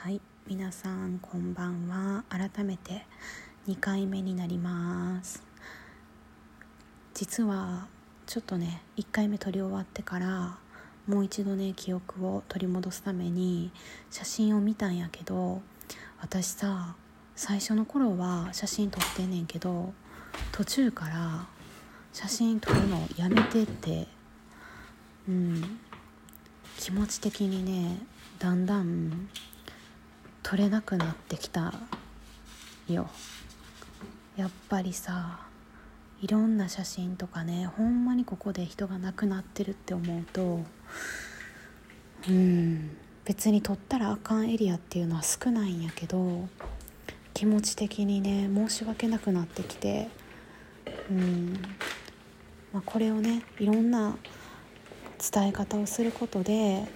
はい皆さんこんばんは。改めて2回目になります。実はちょっとね1回目撮り終わってからもう一度ね記憶を取り戻すために写真を見たんやけど私さ最初の頃は写真撮ってんねんけど途中から写真撮るのやめてってうん気持ち的にねだんだん撮れなくなってきたよ。やっぱりさいろんな写真とかねほんまにここで人が亡くなってるって思うとうん別に撮ったらあかんエリアっていうのは少ないんやけど気持ち的にね申し訳なくなってきてうんまあ、これをねいろんな伝え方をすることで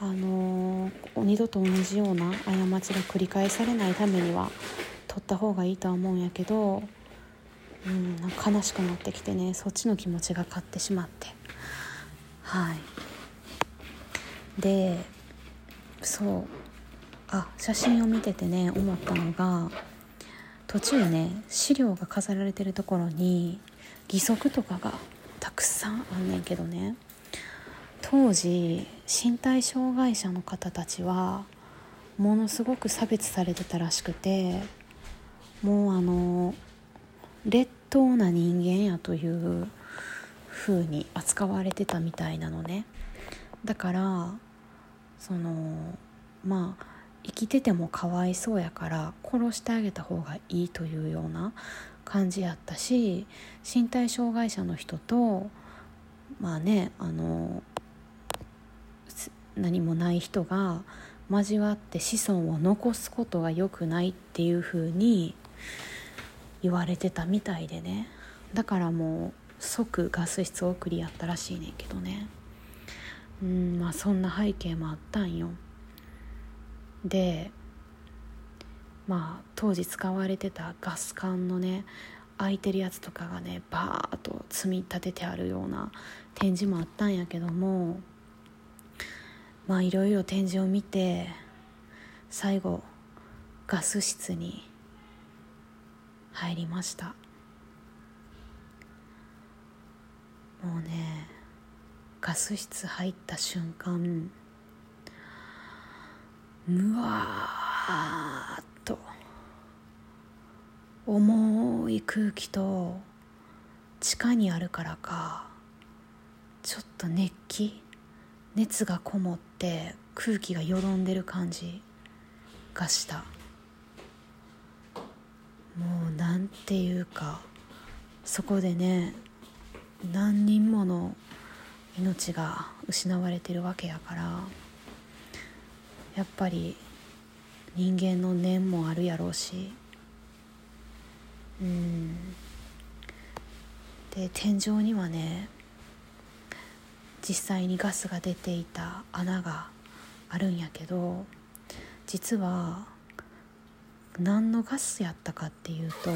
あの、二度と同じような過ちが繰り返されないためには取った方がいいとは思うんやけど、うん、なんか悲しくなってきてねそっちの気持ちが勝ってしまって。はい。でそう。あ写真を見ててね思ったのが途中ね資料が飾られてるところに義足とかがたくさんあんねんけどね。当時身体障害者の方たちはものすごく差別されてたらしくてもうあの劣等な人間やという風に扱われてたみたいなのね。だからそのまあ生きててもかわいそうやから殺してあげた方がいいというような感じやったし身体障害者の人とまあねあの何もない人が交わって子孫を残すことが良くないっていう風に言われてたみたいでね。だからもう即ガス室送りやったらしいねんけどね。うんまあそんな背景もあったんよ。でまあ当時使われてたガス管のね空いてるやつとかがねバーッと積み立ててあるような展示もあったんやけどもまあいろいろ展示を見て最後ガス室に入りました。もうねガス室入った瞬間むわーっと重い空気と地下にあるからかちょっと熱気熱がこもって空気がよどんでる感じがした。もうなんていうかそこでね何人もの命が失われてるわけやからやっぱり人間の念もあるやろうしうん。で天井にはね実際にガスが出ていた穴があるんやけど実は何のガスやったかっていうと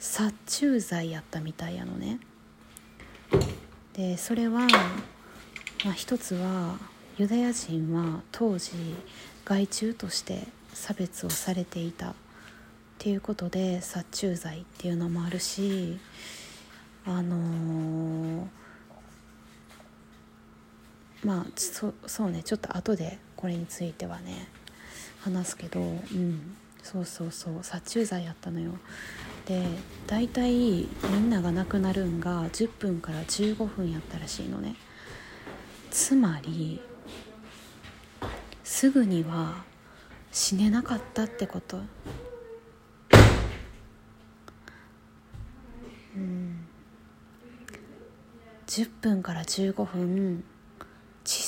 殺虫剤やったみたいやのね。でそれは、まあ、一つはユダヤ人は当時害虫として差別をされていたっていうことで殺虫剤っていうのもあるしあのーまあそそうね。ちょっと後でこれについてはね話すけどうん。そうそうそう。殺虫剤やったのよ。で大体みんなが亡くなるんが10分から15分やったらしいのね。つまりすぐには死ねなかったってこと。うん。10分から15分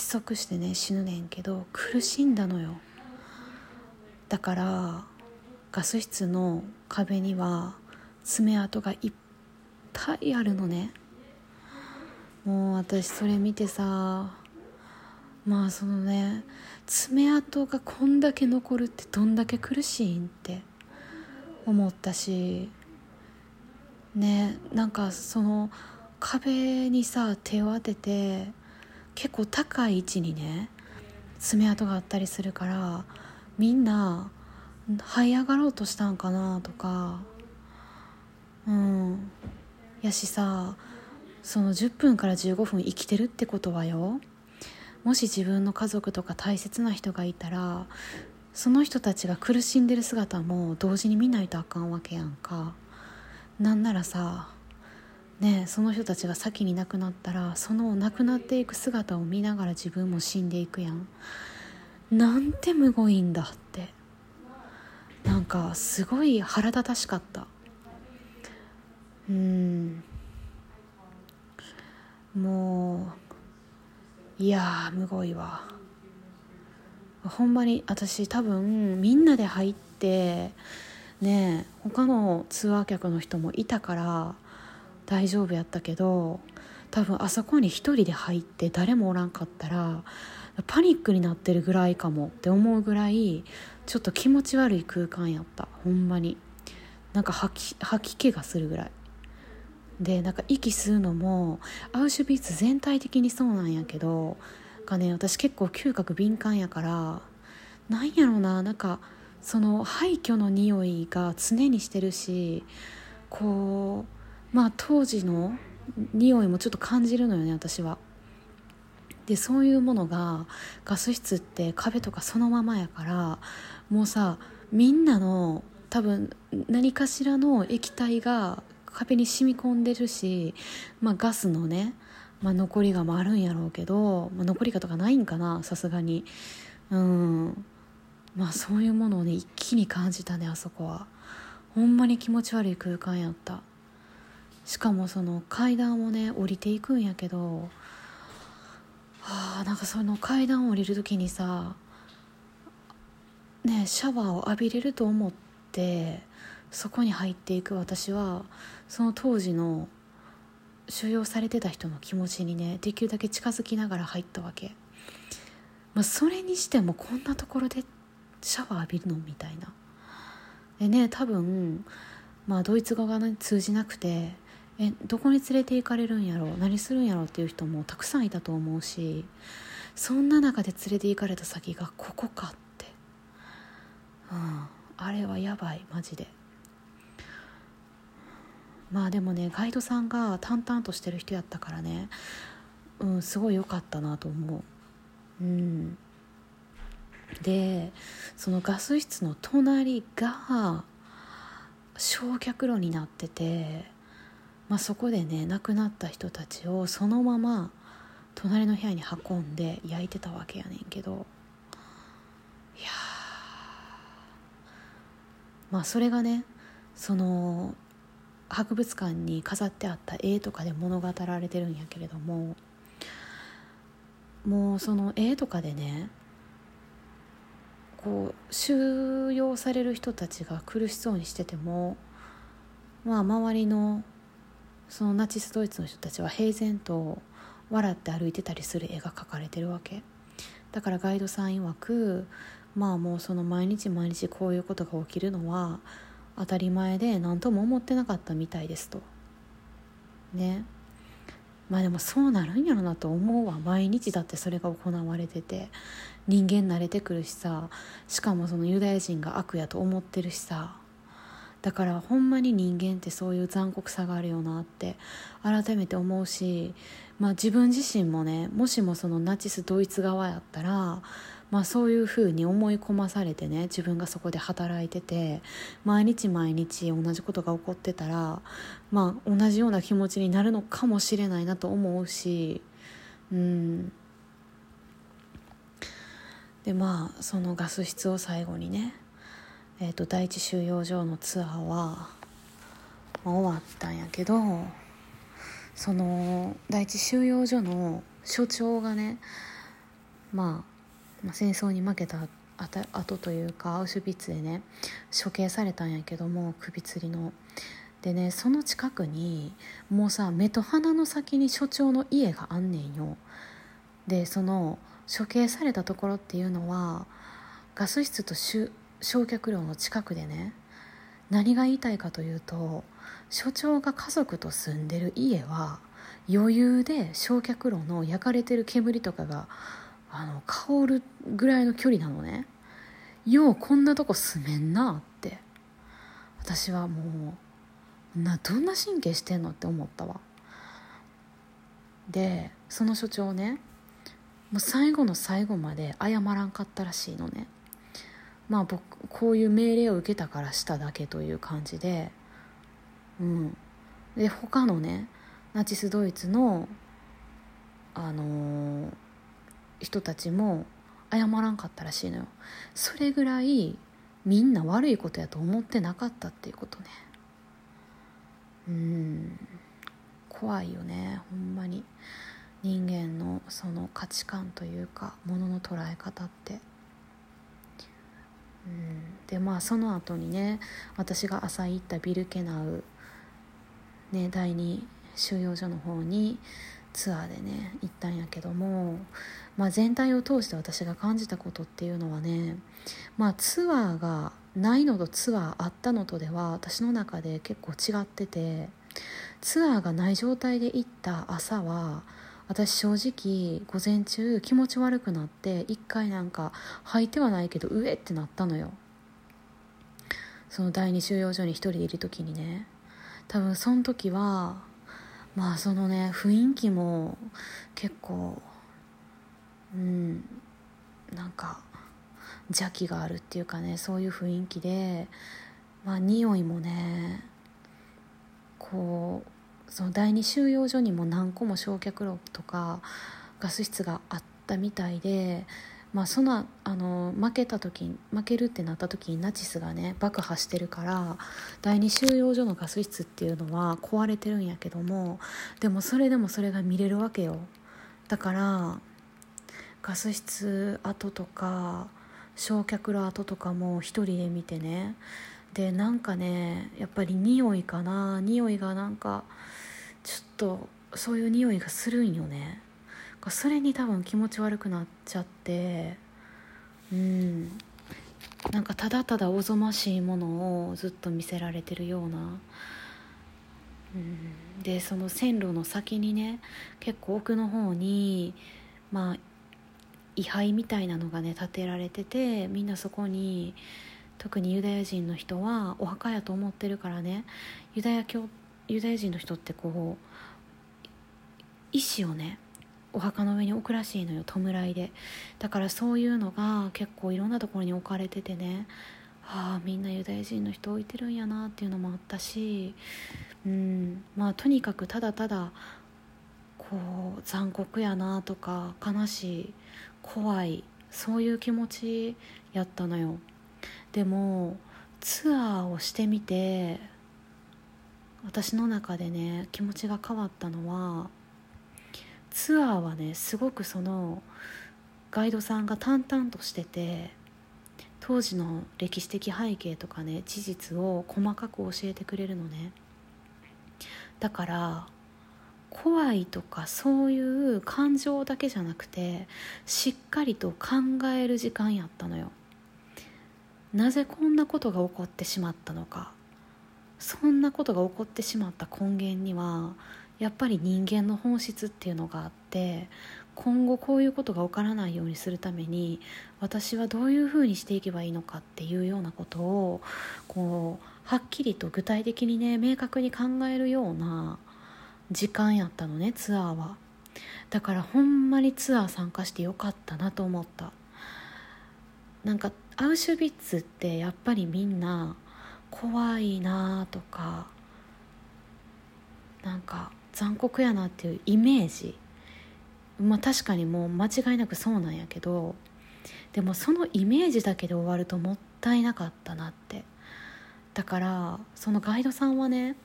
窒息してね死ぬねんけど苦しんだのよ。だからガス室の壁には爪痕がいっぱいあるのね。もう私それ見てさまあそのね爪痕がこんだけ残るってどんだけ苦しいんって思ったしねなんかその壁にさ手を当てて結構高い位置にね爪痕があったりするからみんな這い上がろうとしたんかなとかうん。やしさその10分から15分生きてるってことはよ。もし自分の家族とか大切な人がいたらその人たちが苦しんでる姿も同時に見ないとあかんわけやんか。なんならさねその人たちが先に亡くなったらその亡くなっていく姿を見ながら自分も死んでいくやん。なんてむごいんだって。なんかすごい腹立たしかった。うん。もういやむごいわ。ほんまに私多分みんなで入ってね他のツアー客の人もいたから大丈夫やったけど多分あそこに一人で入って誰もおらんかったらパニックになってるぐらいかもって思うぐらいちょっと気持ち悪い空間やった。ほんまに。なんか吐き吐き気がするぐらい。でなんか息吸うのもアウシュビッツ全体的にそうなんやけどがね私結構嗅覚敏感やからなんやろうななんかその廃墟の匂いが常にしてるしこうまあ当時の匂いもちょっと感じるのよね私は。でそういうものがガス室って壁とかそのままやからもうさみんなの多分何かしらの液体が壁に染み込んでるし、まあ、ガスのね、まあ、残りがもあるんやろうけど、まあ、残りがとかないんかなさすがに。うん。まあそういうものをね一気に感じたねあそこは。ほんまに気持ち悪い空間やった。しかもその階段をね降りていくんやけどはあなんかその階段を降りる時にさねシャワーを浴びれると思ってそこに入っていく私はその当時の収容されてた人の気持ちにねできるだけ近づきながら入ったわけ、まあ、それにしてもこんなところでシャワー浴びるのみたいな。でね多分まあドイツ語が、ね、通じなくてえどこに連れて行かれるんやろ何するんやろっていう人もたくさんいたと思うしそんな中で連れて行かれた先がここかって、うん、あれはやばいマジで。まあでもねガイドさんが淡々としてる人やったからね。うんすごい良かったなと思う。うん。でそのガス室の隣が焼却炉になってて、まあ、そこでね亡くなった人たちをそのまま隣の部屋に運んで焼いてたわけやねんけどいやまあそれがねその博物館に飾ってあった絵とかで物語られてるんやけれどももうその絵とかでねこう収容される人たちが苦しそうにしててもまあ周りのそのナチスドイツの人たちは平然と笑って歩いてたりする絵が描かれてるわけ。だからガイドさん曰くまあもうその毎日毎日こういうことが起きるのは当たり前で何とも思ってなかったみたいですと。ね。まあでもそうなるんやろなと思うわ。毎日だってそれが行われてて人間慣れてくるしさ。しかもそのユダヤ人が悪やと思ってるしさ。だからほんまに人間ってそういう残酷さがあるよなって改めて思うし、まあ、自分自身もねもしもそのナチスドイツ側やったらまあ、そういうふうに思い込まされてね自分がそこで働いてて毎日毎日同じことが起こってたら、まあ、同じような気持ちになるのかもしれないなと思うしうん。でまあそのガス室を最後にね、えー、と第一収容所のツアーは、まあ、終わったんやけどその第一収容所の所長がねまあまあ、戦争に負けた後というかアウシュビッツでね処刑されたんやけども首吊りの。でねその近くにもうさ目と鼻の先に所長の家があんねんよ。でその処刑されたところっていうのはガス室と焼却炉の近くでね何が言いたいかというと所長が家族と住んでる家は余裕で焼却炉の焼かれてる煙とかがあの香るぐらいの距離なのね。ようこんなとこ住めんなって。私はもうなどんな神経してんのって思ったわ。でその所長ねもう最後の最後まで謝らんかったらしいのね。まあ僕こういう命令を受けたからしただけという感じで。うん。で他のねナチスドイツのあのー、人たちも謝らんかったらしいのよ。それぐらいみんな悪いことやと思ってなかったっていうことね。うん。怖いよねほんまに。人間のその価値観というかものの捉え方って。うん。でまあその後にね私が朝行ったビルケナウ、ね、第二収容所の方にツアーでね行ったんやけども、まあ、全体を通して私が感じたことっていうのはね、まあ、ツアーがないのとツアーあったのとでは私の中で結構違っててツアーがない状態で行った朝は私正直午前中気持ち悪くなって一回なんか履いてはないけど上ってなったのよ。その第二収容所に一人でいる時にね。多分その時はまあそのね雰囲気も結構うんなんか邪気があるっていうかねそういう雰囲気でまあ匂いもねこうその第二収容所にも何個も焼却炉とかガス室があったみたいでまあ、そのあの負けた時負けるってなった時にナチスがね爆破してるから第二収容所のガス室っていうのは壊れてるんやけどもでもそれでもそれが見れるわけよ。だからガス室跡とか焼却炉跡とかも一人で見てね。でなんかねやっぱり匂いかな。匂いがなんかちょっとそういう匂いがするんよね。それに多分気持ち悪くなっちゃって。うん。なんかただただおぞましいものをずっと見せられてるような、うん、でその線路の先にね結構奥の方にまあ位牌みたいなのがね建てられててみんなそこに特にユダヤ人の人はお墓やと思ってるからねユダヤ教っユダヤ人の人ってこう石をねお墓の上に置くらしいのよ弔いで。だからそういうのが結構いろんなところに置かれててねああみんなユダヤ人の人置いてるんやなっていうのもあったしうんまあとにかくただただこう残酷やなとか悲しい怖いそういう気持ちやったのよ。でもツアーをしてみて私の中でね気持ちが変わったのはツアーはねすごくそのガイドさんが淡々としてて当時の歴史的背景とかね事実を細かく教えてくれるのね。だから怖いとかそういう感情だけじゃなくてしっかりと考える時間やったのよ。なぜこんなことが起こってしまったのか。そんなことが起こってしまった根源にはやっぱり人間の本質っていうのがあって今後こういうことが起こらないようにするために私はどういうふうにしていけばいいのかっていうようなことをこうはっきりと具体的にね明確に考えるような時間やったのねツアーは。だからほんまにツアー参加してよかったなと思った。なんかアウシュビッツってやっぱりみんな怖いなとかなんか残酷やなっていうイメージ。まあ確かにもう間違いなくそうなんやけどでもそのイメージだけで終わるともったいなかったなって。だからそのガイドさんはね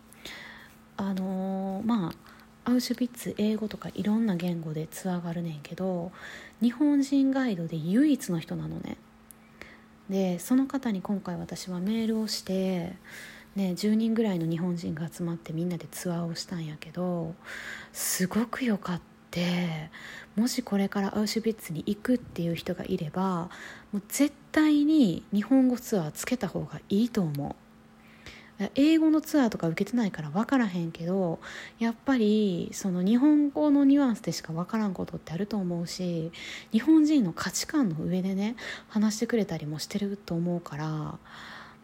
あのー、まあアウシュビッツ英語とかいろんな言語でツアーがるねんけど日本人ガイドで唯一の人なのね。でその方に今回私はメールをしてね、10人ぐらいの日本人が集まってみんなでツアーをしたんやけどすごく良かったもしこれからアウシュビッツに行くっていう人がいればもう絶対に日本語ツアーつけた方がいいと思う。英語のツアーとか受けてないから分からへんけどやっぱりその日本語のニュアンスでしか分からんことってあると思うし日本人の価値観の上でね話してくれたりもしてると思うから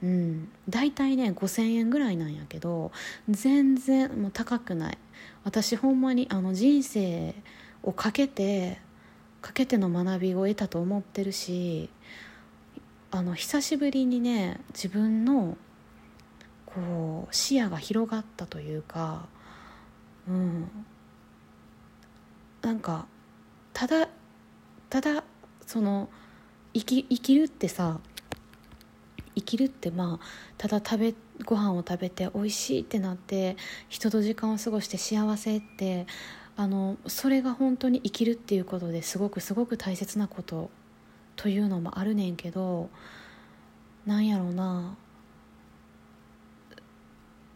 うん、大体ね5,000円ぐらいなんやけど全然もう高くない。私ほんまにあの人生をかけてかけての学びを得たと思ってるしあの久しぶりにね自分のこう視野が広がったというかうん。なんかただただその生き生きるってさ生きるってまあただ食べご飯を食べて美味しいってなって人と時間を過ごして幸せってあのそれが本当に生きるっていうことですごくすごく大切なことというのもあるねんけどなんやろうな。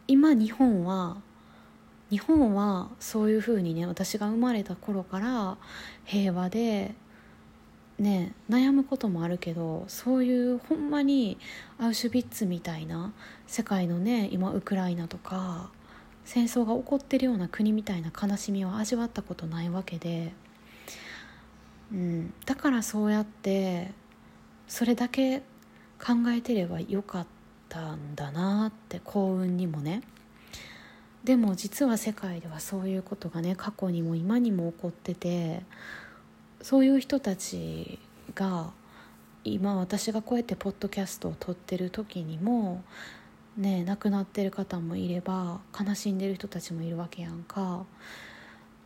今日本は日本はそういうふうにね私が生まれた頃から平和でね悩むこともあるけどそういうほんまにアウシュビッツみたいな世界のね今ウクライナとか戦争が起こってるような国みたいな悲しみを味わったことないわけで、うん、だからそうやってそれだけ考えてればよかった。たんだなって幸運にもね。でも実は世界ではそういうことがね過去にも今にも起こっててそういう人たちが今私がこうやってポッドキャストを撮ってる時にもね亡くなってる方もいれば悲しんでる人たちもいるわけやんか。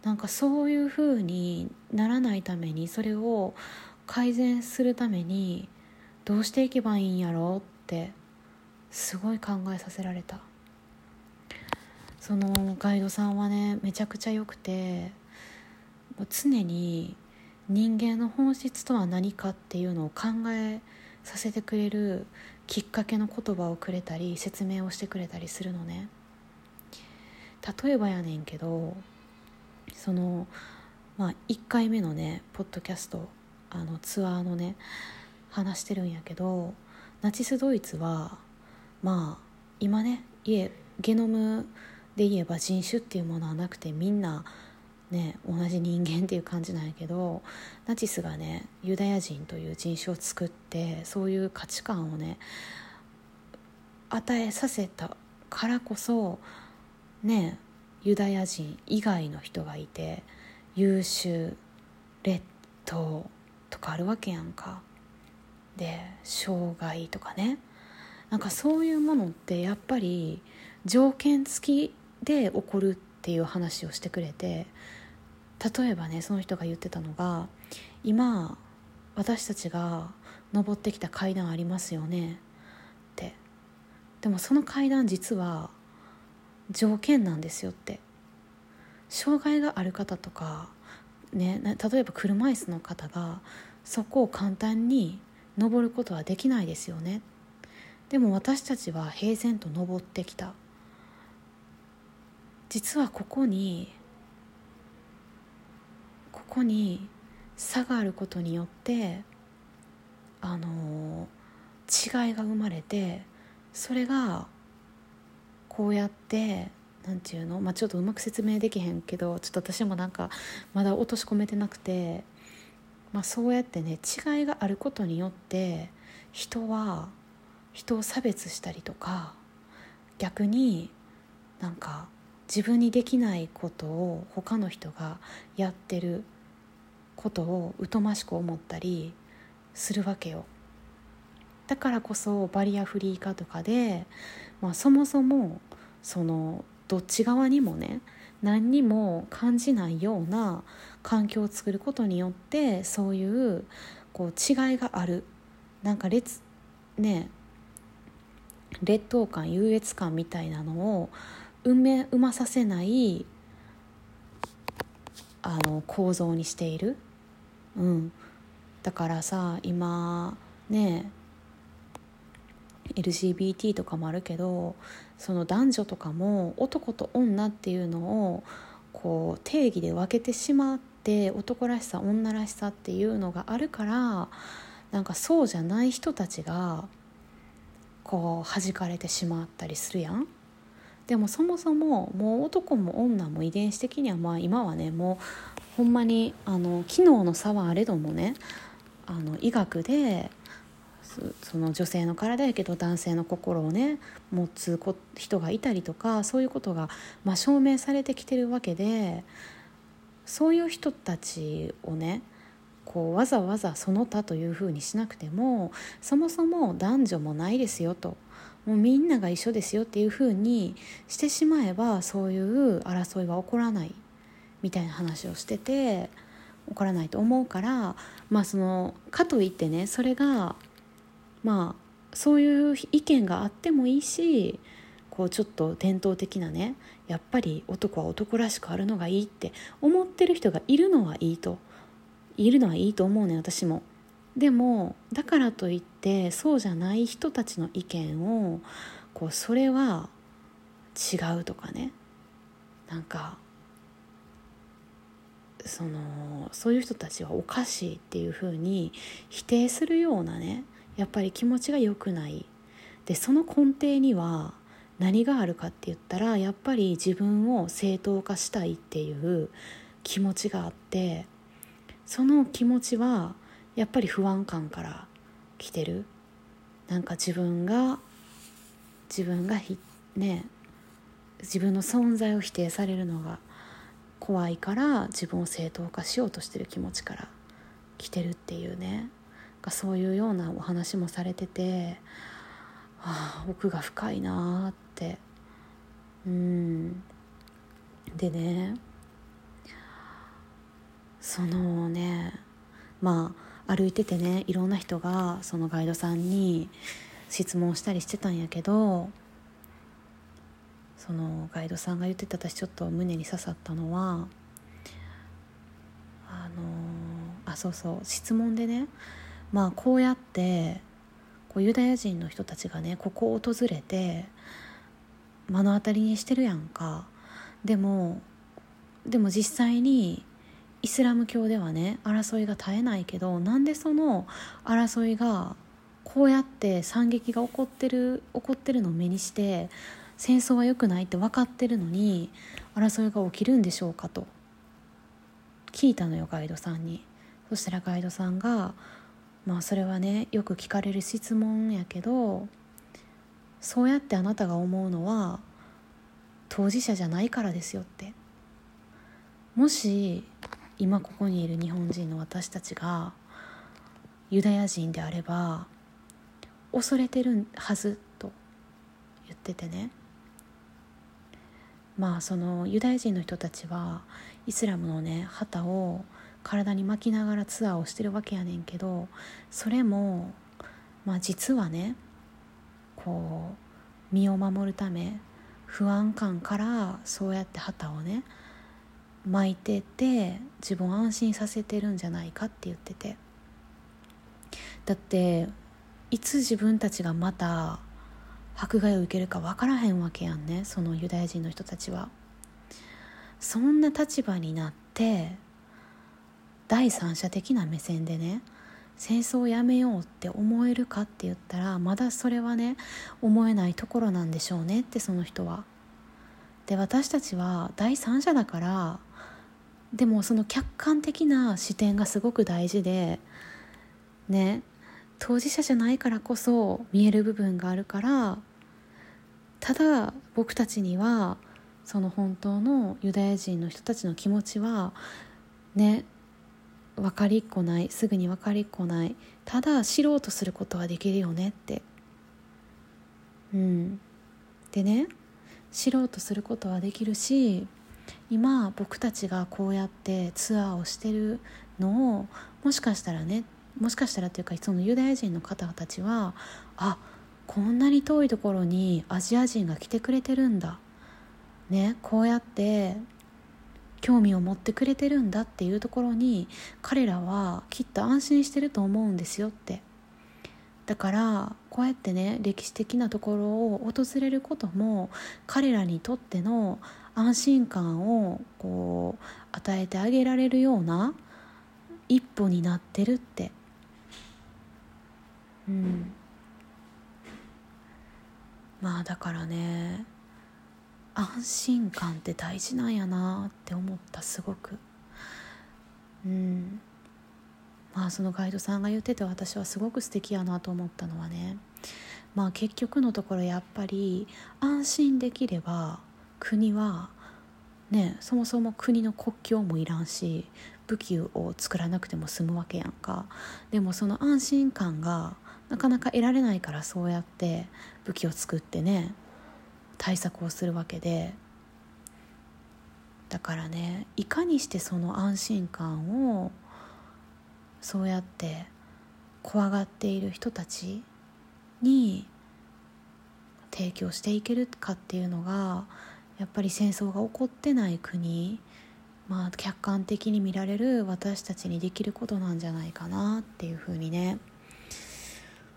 なんかそういう風にならないためにそれを改善するためにどうしていけばいいんやろうってすごい考えさせられた。そのガイドさんはねめちゃくちゃ良くてもう常に人間の本質とは何かっていうのを考えさせてくれるきっかけの言葉をくれたり説明をしてくれたりするのね。例えばやねんけどそのまあ1回目のねポッドキャストあのツアーのね話してるんやけどナチスドイツはまあ今ね家ゲノムで言えば人種っていうものはなくてみんなね、同じ人間っていう感じなんやけどナチスがねユダヤ人という人種を作ってそういう価値観をね与えさせたからこそねユダヤ人以外の人がいて優秀劣等とかあるわけやんか。で障害とかね。なんかそういうものってやっぱり条件付きで起こるっていう話をしてくれて例えばねその人が言ってたのが今私たちが登ってきた階段ありますよねって。でもその階段実は条件なんですよって。障害がある方とかね例えば車椅子の方がそこを簡単に登ることはできないですよね。でも私たちは平然と登ってきた。実はここにここに差があることによってあの違いが生まれてそれがこうやってなんていうの、まあ、ちょっとうまく説明できへんけどちょっと私もなんかまだ落とし込めてなくて、まあ、そうやってね違いがあることによって人は人を差別したりとか逆になんか自分にできないことを他の人がやってることを疎ましく思ったりするわけよ。だからこそバリアフリー化とかで、まあ、そもそもそのどっち側にもね何にも感じないような環境を作ることによってそういうこう違いがある。なんか劣ね劣等感優越感みたいなのを生め生まさせないあの構造にしている。うん、だからさ今ね LGBT とかもあるけどその男女とかも男と女っていうのをこう定義で分けてしまって男らしさ女らしさっていうのがあるからなんかそうじゃない人たちがこう弾かれてしまったりするやん。でもそもそももう男も女も遺伝子的にはまあ今はねもうほんまにあの機能の差はあれどもねあの医学でその女性の体やけど男性の心をね持つ人がいたりとかそういうことが、まあ、証明されてきてるわけでそういう人たちをねこうわざわざその他というふうにしなくてもそもそも男女もないですよと。もうみんなが一緒ですよっていうふうにしてしまえばそういう争いは起こらないみたいな話をしてて起こらないと思うからまあそのかといってねそれがまあそういう意見があってもいいしこうちょっと伝統的なねやっぱり男は男らしくあるのがいいって思ってる人がいるのはいいと。いるのはいいと思うね私も。でもだからといってそうじゃない人たちの意見をこうそれは違うとかねなんかそのそういう人たちはおかしいっていうふうに否定するようなねやっぱり気持ちが良くないでその根底には何があるかって言ったらやっぱり自分を正当化したいっていう気持ちがあってその気持ちはやっぱり不安感から来てる。なんか自分が自分がね自分の存在を否定されるのが怖いから自分を正当化しようとしてる気持ちから来てるっていうね。そういうようなお話もされてて、はあ、奥が深いなって。うん。でねそのねまあ歩いててねいろんな人がそのガイドさんに質問したりしてたんやけどそのガイドさんが言ってた私ちょっと胸に刺さったのはあのあそうそう質問でねまあこうやってこうユダヤ人の人たちがねここを訪れて目の当たりにしてるやんか。でもでも実際にイスラム教ではね争いが絶えないけどなんでその争いがこうやって惨劇が起こってる起こってるのを目にして戦争は良くないって分かってるのに争いが起きるんでしょうかと。聞いたのよガイドさんに。そしたらガイドさんがまあそれはねよく聞かれる質問やけどそうやってあなたが思うのは当事者じゃないからですよって。もし今ここにいる日本人の私たちがユダヤ人であれば恐れてるはずと言っててね。まあそのユダヤ人の人たちはイスラムのね旗を体に巻きながらツアーをしてるわけやねんけどそれもまあ実はねこう身を守るため不安感からそうやって旗をね巻いてて自分を安心させてるんじゃないかって言っててだっていつ自分たちがまた迫害を受けるか分からへんわけやんねそのユダヤ人の人たちはそんな立場になって第三者的な目線でね戦争をやめようって思えるかって言ったらまだそれはね思えないところなんでしょうねってその人は。で私たちは第三者だからでもその客観的な視点がすごく大事でね当事者じゃないからこそ見える部分があるからただ僕たちにはその本当のユダヤ人の人たちの気持ちはね分かりっこないすぐに分かりっこないただ知ろうとすることはできるよねって。うん。でね知ろうとすることはできるし今僕たちがこうやってツアーをしてるのをもしかしたらねもしかしたらというかそのユダヤ人の方たちはあこんなに遠いところにアジア人が来てくれてるんだ。ねこうやって興味を持ってくれてるんだっていうところに彼らはきっと安心してると思うんですよって。だからこうやってね歴史的なところを訪れることも彼らにとっての安心感をこう与えてあげられるような一歩になってるって。うん。まあだからね安心感って大事なんやなって思ったすごく。うん。まあそのガイドさんが言ってて私はすごく素敵やなと思ったのはね。まあ結局のところやっぱり安心できれば国はねそもそも国の国境もいらんし武器を作らなくても済むわけやんか。でもその安心感がなかなか得られないからそうやって武器を作ってね対策をするわけで。だからねいかにしてその安心感をそうやって怖がっている人たちに提供していけるかっていうのがやっぱり戦争が起こってない国まあ客観的に見られる私たちにできることなんじゃないかなっていうふうにね。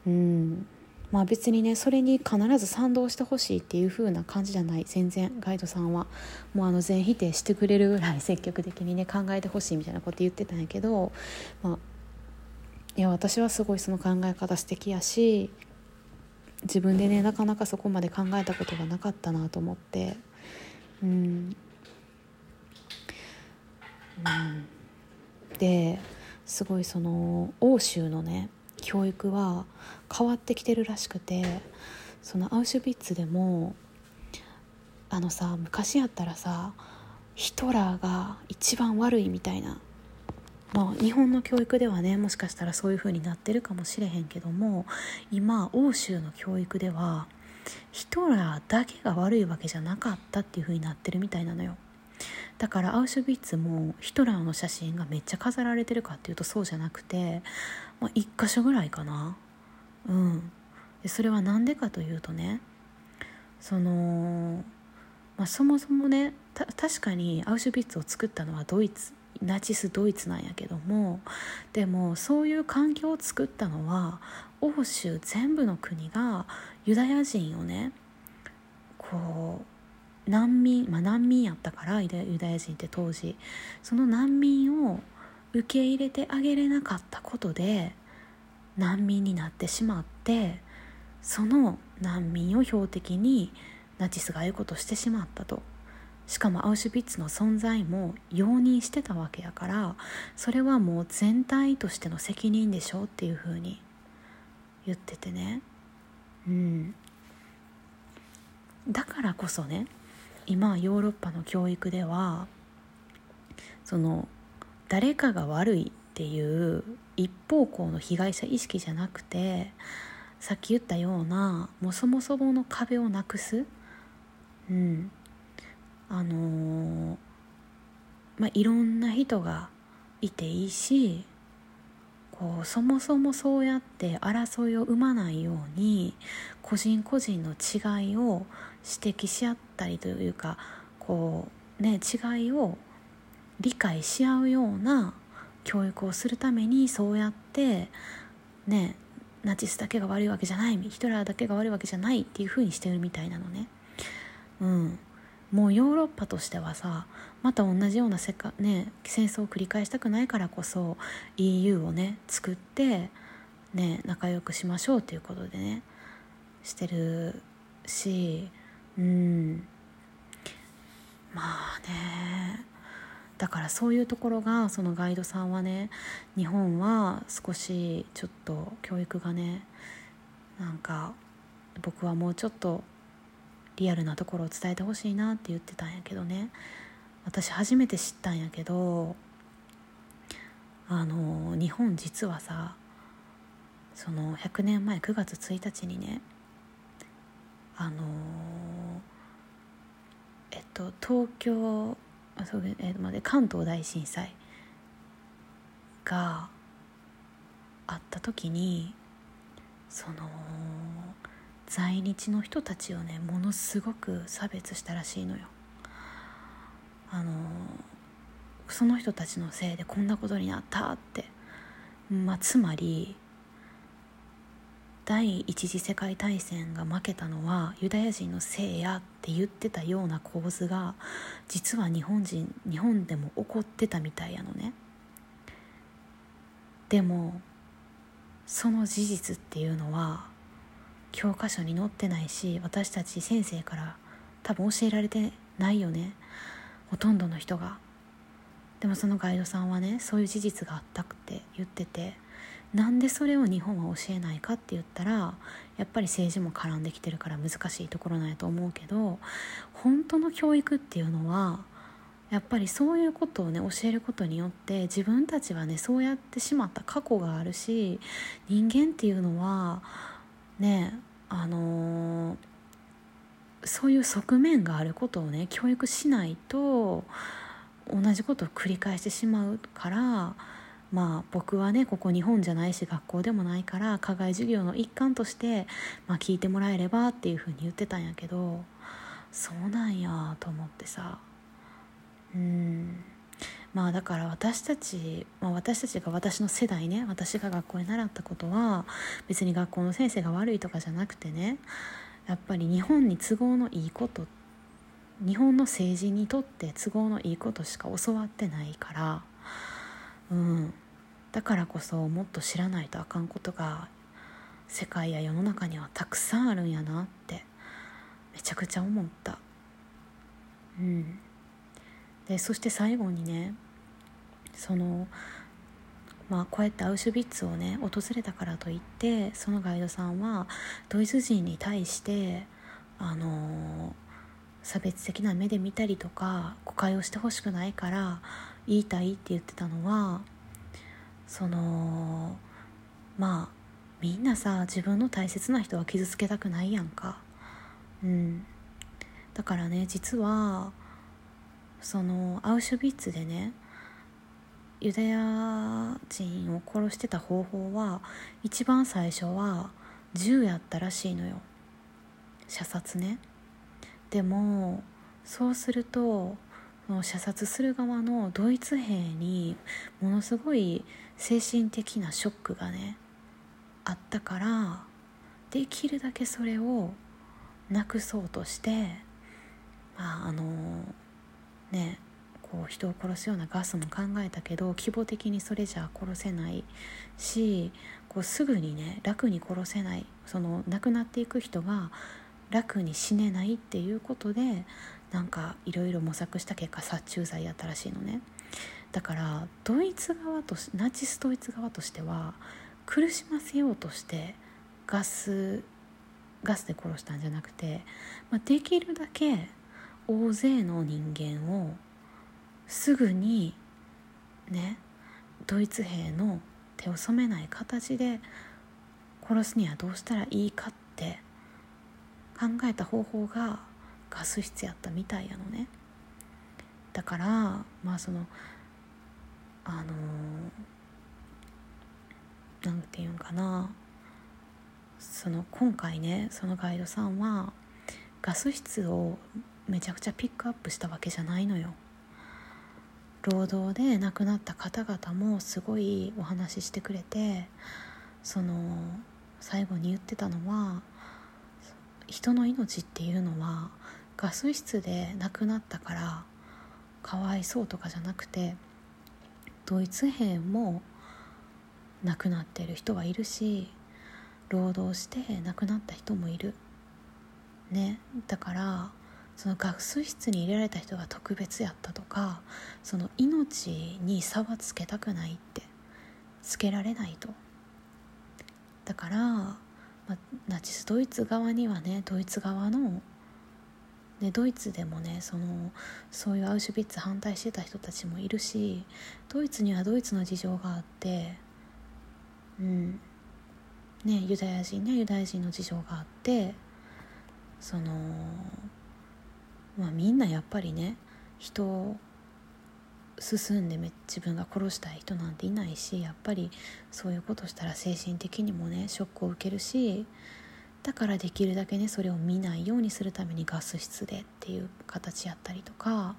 うん。まあ別にねそれに必ず賛同してほしいっていう風な感じじゃない。全然ガイドさんは。もうあの全否定してくれるぐらい積極的にね考えてほしいみたいなこと言ってたんやけどまあいや私はすごいその考え方素敵やし自分でねなかなかそこまで考えたことがなかったなと思って。うん、うん、ですごいその欧州のね教育は変わってきてるらしくてそのアウシュビッツでもあのさ昔やったらさヒトラーが一番悪いみたいなまあ日本の教育ではねもしかしたらそういう風になってるかもしれへんけども今欧州の教育ではヒトラーだけが悪いわけじゃなかったっていう風になってるみたいなのよ。だからアウシュビッツもヒトラーの写真がめっちゃ飾られてるかっていうとそうじゃなくて、まあ、1箇所ぐらいかな。うん。でそれは何でかというとねその、まあ、そもそもね確かにアウシュビッツを作ったのはドイツ。ナチスドイツなんやけどもでもそういう環境を作ったのは欧州全部の国がユダヤ人をねこう難民まあ難民やったからユダヤ人って当時その難民を受け入れてあげれなかったことで難民になってしまってその難民を標的にナチスがああいうことをしてしまったと。しかもアウシュビッツの存在も容認してたわけやからそれはもう全体としての責任でしょうっていうふうに言っててね。うん。だからこそね今ヨーロッパの教育ではその誰かが悪いっていう一方向の被害者意識じゃなくてさっき言ったようなもうそもそもの壁をなくす、うん、あのー、まあいろんな人がいていいしこうそもそもそうやって争いを生まないように個人個人の違いを指摘し合ったりというかこうね違いを理解し合うような教育をするためにそうやってねナチスだけが悪いわけじゃないヒトラーだけが悪いわけじゃないっていう風にしてるみたいなのね。うん。もうヨーロッパとしてはさまた同じような世界、ね、戦争を繰り返したくないからこそ EU をね作ってね仲良くしましょうということでねしてるしうん。まあね。だからそういうところがそのガイドさんはね日本は少しちょっと教育がねなんか僕はもうちょっとリアルなところを伝えてほしいなって言ってたんやけどね。私初めて知ったんやけどあの日本実はさその100年前9月1日にねあのえっと東京あそうえっと、で関東大震災があった時にその在日の人たちをねものすごく差別したらしいのよ。あのその人たちのせいでこんなことになったって、まあ、つまり第一次世界大戦が負けたのはユダヤ人のせいやって言ってたような構図が実は日本人日本でも起こってたみたいやのねでもその事実っていうのは教科書に載ってないし私たち先生から多分教えられてないよね。ほとんどの人が。でもそのガイドさんはねそういう事実があったって言っててなんでそれを日本は教えないかって言ったらやっぱり政治も絡んできてるから難しいところなんやと思うけど本当の教育っていうのはやっぱりそういうことをね教えることによって自分たちはねそうやってしまった過去があるし人間っていうのはねあのー、そういう側面があることをね教育しないと同じことを繰り返してしまうからまあ僕はねここ日本じゃないし学校でもないから課外授業の一環として、まあ、聞いてもらえればっていうふうに言ってたんやけどそうなんやと思ってさ。うん。まあだから私たち、まあ、私たちが私の世代ね私が学校で習ったことは別に学校の先生が悪いとかじゃなくてねやっぱり日本に都合のいいこと日本の政治にとって都合のいいことしか教わってないからうん。だからこそもっと知らないとあかんことが世界や世の中にはたくさんあるんやなってめちゃくちゃ思った。うん。でそして最後にねそのまあこうやってアウシュビッツをね訪れたからといってそのガイドさんはドイツ人に対してあの差別的な目で見たりとか誤解をしてほしくないから言いたいって言ってたのはそのまあみんなさ自分の大切な人は傷つけたくないやんか。うん。だからね実はそのアウシュビッツでねユダヤ人を殺してた方法は一番最初は銃やったらしいのよ。射殺ね。でもそうすると射殺する側のドイツ兵にものすごい精神的なショックがねあったからできるだけそれをなくそうとしてまああのねこう人を殺すようなガスも考えたけど規模的にそれじゃ殺せないしこうすぐにね楽に殺せないその亡くなっていく人が楽に死ねないっていうことでなんかいろいろ模索した結果殺虫剤やったらしいのね。だからドイツ側とナチスドイツ側としては苦しませようとしてガスガスで殺したんじゃなくて、まあ、できるだけ大勢の人間をすぐにねドイツ兵の手を染めない形で殺すにはどうしたらいいかって考えた方法がガス室やったみたいやのね。だからまあそのあの何て言うんかな。その今回ねそのガイドさんはガス室をめちゃくちゃピックアップしたわけじゃないのよ。労働で亡くなった方々もすごいお話ししてくれてその最後に言ってたのは人の命っていうのはガス室で亡くなったからかわいそうとかじゃなくてドイツ兵も亡くなってる人はいるし労働して亡くなった人もいる。ね。だからそのガス室に入れられた人が特別やったとかその命に差はつけたくないってつけられないと。だから、ま、ナチスドイツ側にはねドイツ側のでドイツでもねそのそういうアウシュビッツ反対してた人たちもいるしドイツにはドイツの事情があってうん。ねユダヤ人にはユダヤ人の事情があってそのまあみんなやっぱりね人を進んで自分が殺したい人なんていないしやっぱりそういうことしたら精神的にもねショックを受けるしだからできるだけねそれを見ないようにするためにガス室でっていう形やったりとか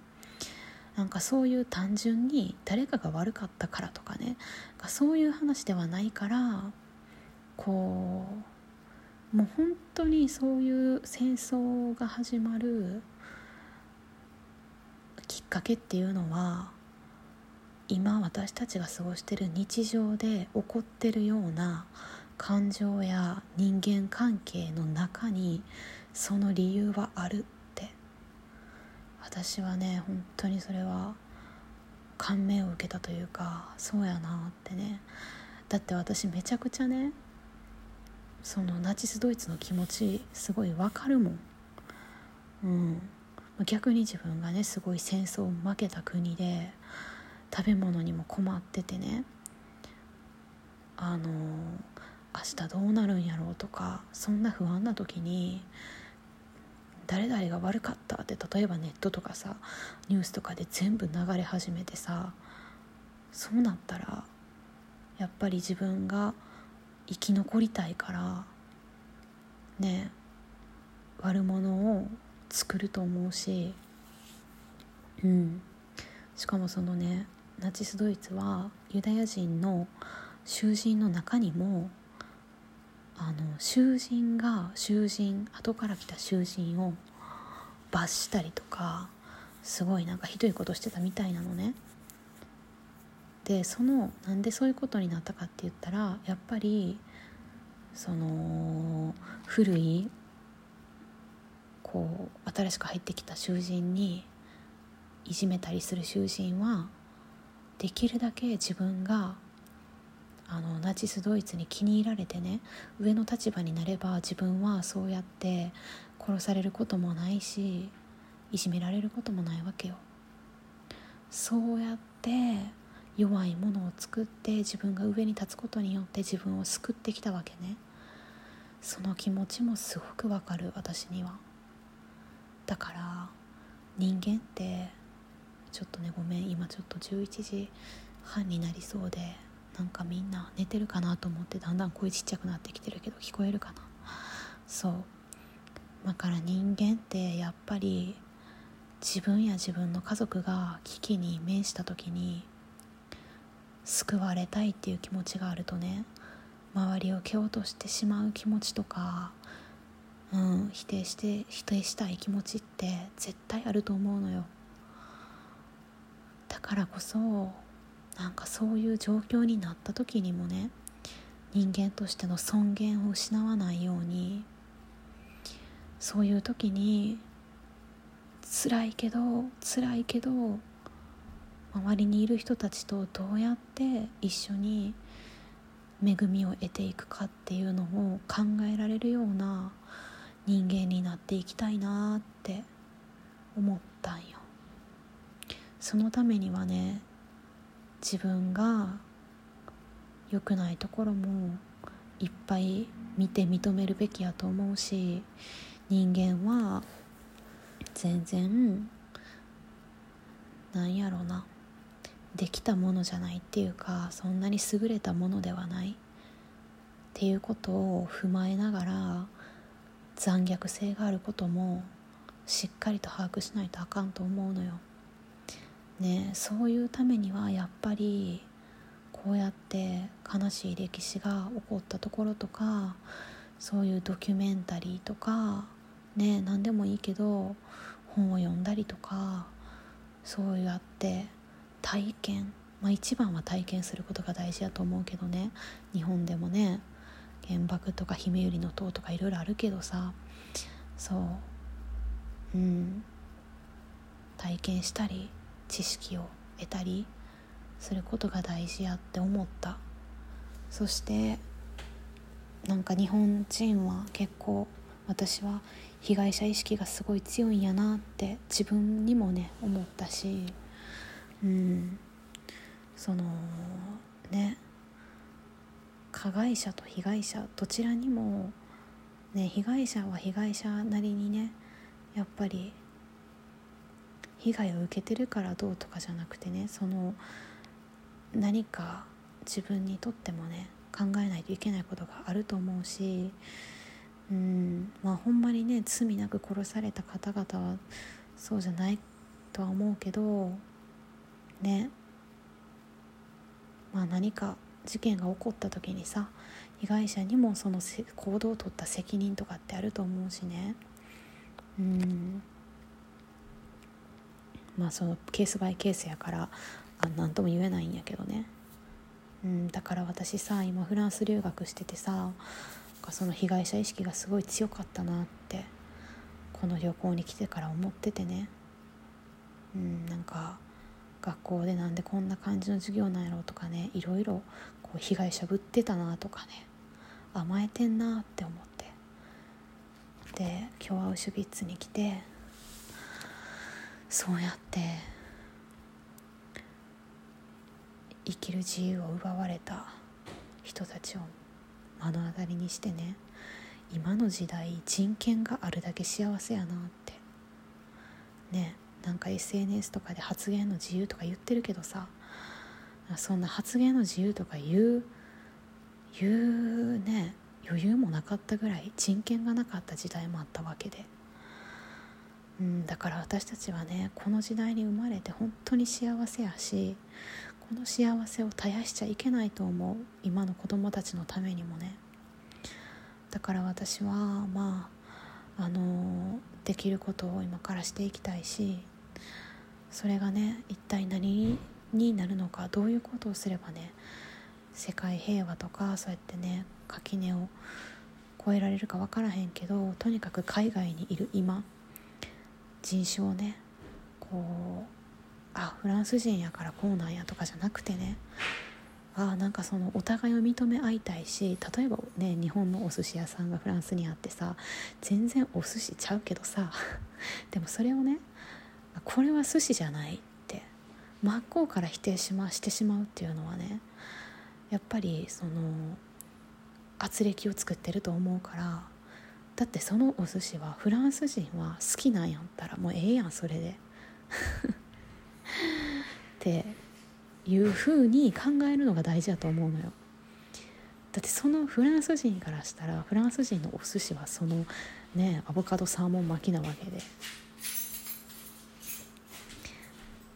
なんかそういう単純に誰かが悪かったからとかねそういう話ではないからこうもう本当にそういう戦争が始まるきっかけっていうのは今私たちが過ごしてる日常で起こってるような感情や人間関係の中にその理由はあるって。私はね本当にそれは感銘を受けたというかそうやなってね。だって私めちゃくちゃねそのナチスドイツの気持ちすごいわかるもん。うん。逆に自分がねすごい戦争負けた国で食べ物にも困っててねあの明日どうなるんやろうとかそんな不安な時に誰々が悪かったって例えばネットとかさニュースとかで全部流れ始めてさそうなったらやっぱり自分が生き残りたいからね悪者を作ると思うしうんしかもそのねナチスドイツはユダヤ人の囚人の中にもあの囚人が囚人後から来た囚人を罰したりとかすごいなんかひどいことしてたみたいなのね。でそのなんでそういうことになったかって言ったらやっぱりその古いこう新しく入ってきた囚人にいじめたりする囚人はできるだけ自分があのナチスドイツに気に入られてね上の立場になれば自分はそうやって殺されることもないしいじめられることもないわけよ。そうやって弱いものを作って自分が上に立つことによって自分を救ってきたわけね。その気持ちもすごくわかる私には。だから人間ってちょっとねごめん今ちょっと11時半になりそうでなんかみんな寝てるかなと思ってだんだん声ちっちゃくなってきてるけど聞こえるかな。そう。だから人間ってやっぱり自分や自分の家族が危機に面した時に救われたいっていう気持ちがあるとね周りを蹴落としてしまう気持ちとか、うん、否定して否定したい気持ちって絶対あると思うのよ。だからこそなんかそういう状況になった時にもね人間としての尊厳を失わないようにそういう時に辛いけど辛いけど周りにいる人たちとどうやって一緒に恵みを得ていくかっていうのを考えられるような人間になっていきたいなって思ったんよ。そのためにはね自分が良くないところもいっぱい見て認めるべきやと思うし人間は全然なんやろなできたものじゃないっていうかそんなに優れたものではないっていうことを踏まえながら残虐性があることもしっかりと把握しないとあかんと思うのよ。ねそういうためにはやっぱりこうやって悲しい歴史が起こったところとかそういうドキュメンタリーとかね何でもいいけど本を読んだりとかそうやって体験まあ一番は体験することが大事だと思うけどね日本でもね原爆とかひめゆりの塔とかいろいろあるけどさそう。うん。体験したり知識を得たりすることが大事やって思った。そしてなんか日本人は結構私は被害者意識がすごい強いんやなって自分にもね思ったしうん。そのね。加害者と被害者どちらにもね被害者は被害者なりにねやっぱり被害を受けてるからどうとかじゃなくてねその何か自分にとってもね考えないといけないことがあると思うしうんまあほんまにね罪なく殺された方々はそうじゃないとは思うけどねまあ何か事件が起こった時にさ被害者にもその行動を取った責任とかってあると思うしね。うん。まあそのケースバイケースやからあ何とも言えないんやけどね。うん、だから私さ今フランス留学しててさその被害者意識がすごい強かったなってこの旅行に来てから思っててね。うん。なんか学校でなんでこんな感じの授業なんやろうとかねいろいろこう被害者ぶってたなとかね甘えてんなって思って。で今日はウシュビッツに来てそうやって生きる自由を奪われた人たちを目の当たりにしてね今の時代人権があるだけ幸せやなって。ねなんか SNS とかで発言の自由とか言ってるけどさそんな発言の自由とか言う言うね余裕もなかったぐらい人権がなかった時代もあったわけで、うん、だから私たちはねこの時代に生まれて本当に幸せやしこの幸せを絶やしちゃいけないと思う今の子供たちのためにもね。だから私はまああのできることを今からしていきたいしそれがね一体何になるのかどういうことをすればね世界平和とかそうやってね垣根を越えられるか分からへんけどとにかく海外にいる今人種をねこうあフランス人やからこうなんやとかじゃなくてねあなんかそのお互いを認め合いたいし例えばね日本のお寿司屋さんがフランスにあってさ全然お寿司ちゃうけどさでもそれをねこれは寿司じゃないって。真っ向から否定し,、ま、してしまうっていうのはねやっぱりその圧力を作ってると思うからだってそのお寿司はフランス人は好きなんやったらもうええやんそれで。っていうふうに考えるのが大事だと思うのよ。だってそのフランス人からしたらフランス人のお寿司はそのねアボカドサーモン巻きなわけで。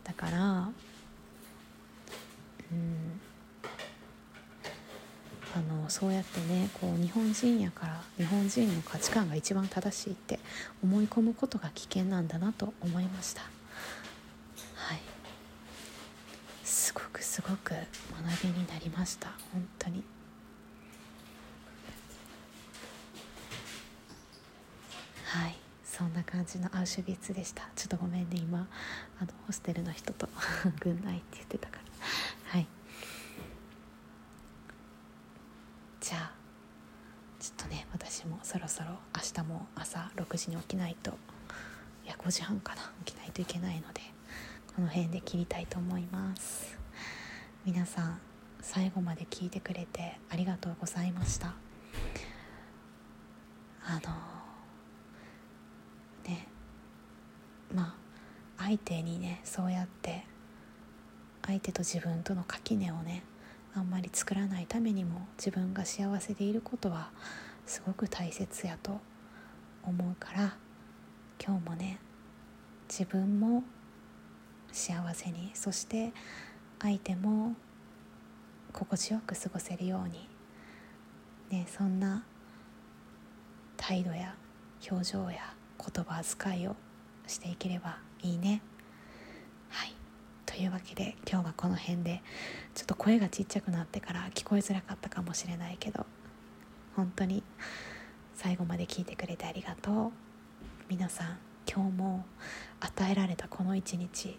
だからうん。あのそうやってねこう日本人やから日本人の価値観が一番正しいって思い込むことが危険なんだなと思いました。はい。すごくすごく学びになりました。本当に。はい。そんな感じのアウシュビッツでした。ちょっとごめんね今。あのホステルの人と 軍内って言ってたから。はい。じゃあちょっとね私もそろそろ明日も朝6時に起きないと。いや5時半かな。起きないといけないのでこの辺で切りたいと思います。皆さん最後まで聞いてくれてありがとうございました。あのねまあ相手にねそうやって相手と自分との垣根をねあんまり作らないためにも自分が幸せでいることはすごく大切やと思うから今日もね自分も幸せにそして相手も心地よく過ごせるように、ね、そんな態度や表情や言葉遣いをしていければいいね。はい。というわけで今日はこの辺でちょっと声がちっちゃくなってから聞こえづらかったかもしれないけど本当に最後まで聞いてくれてありがとう。皆さん今日も与えられたこの一日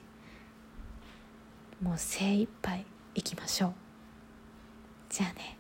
もう精一杯いきましょう。じゃあね。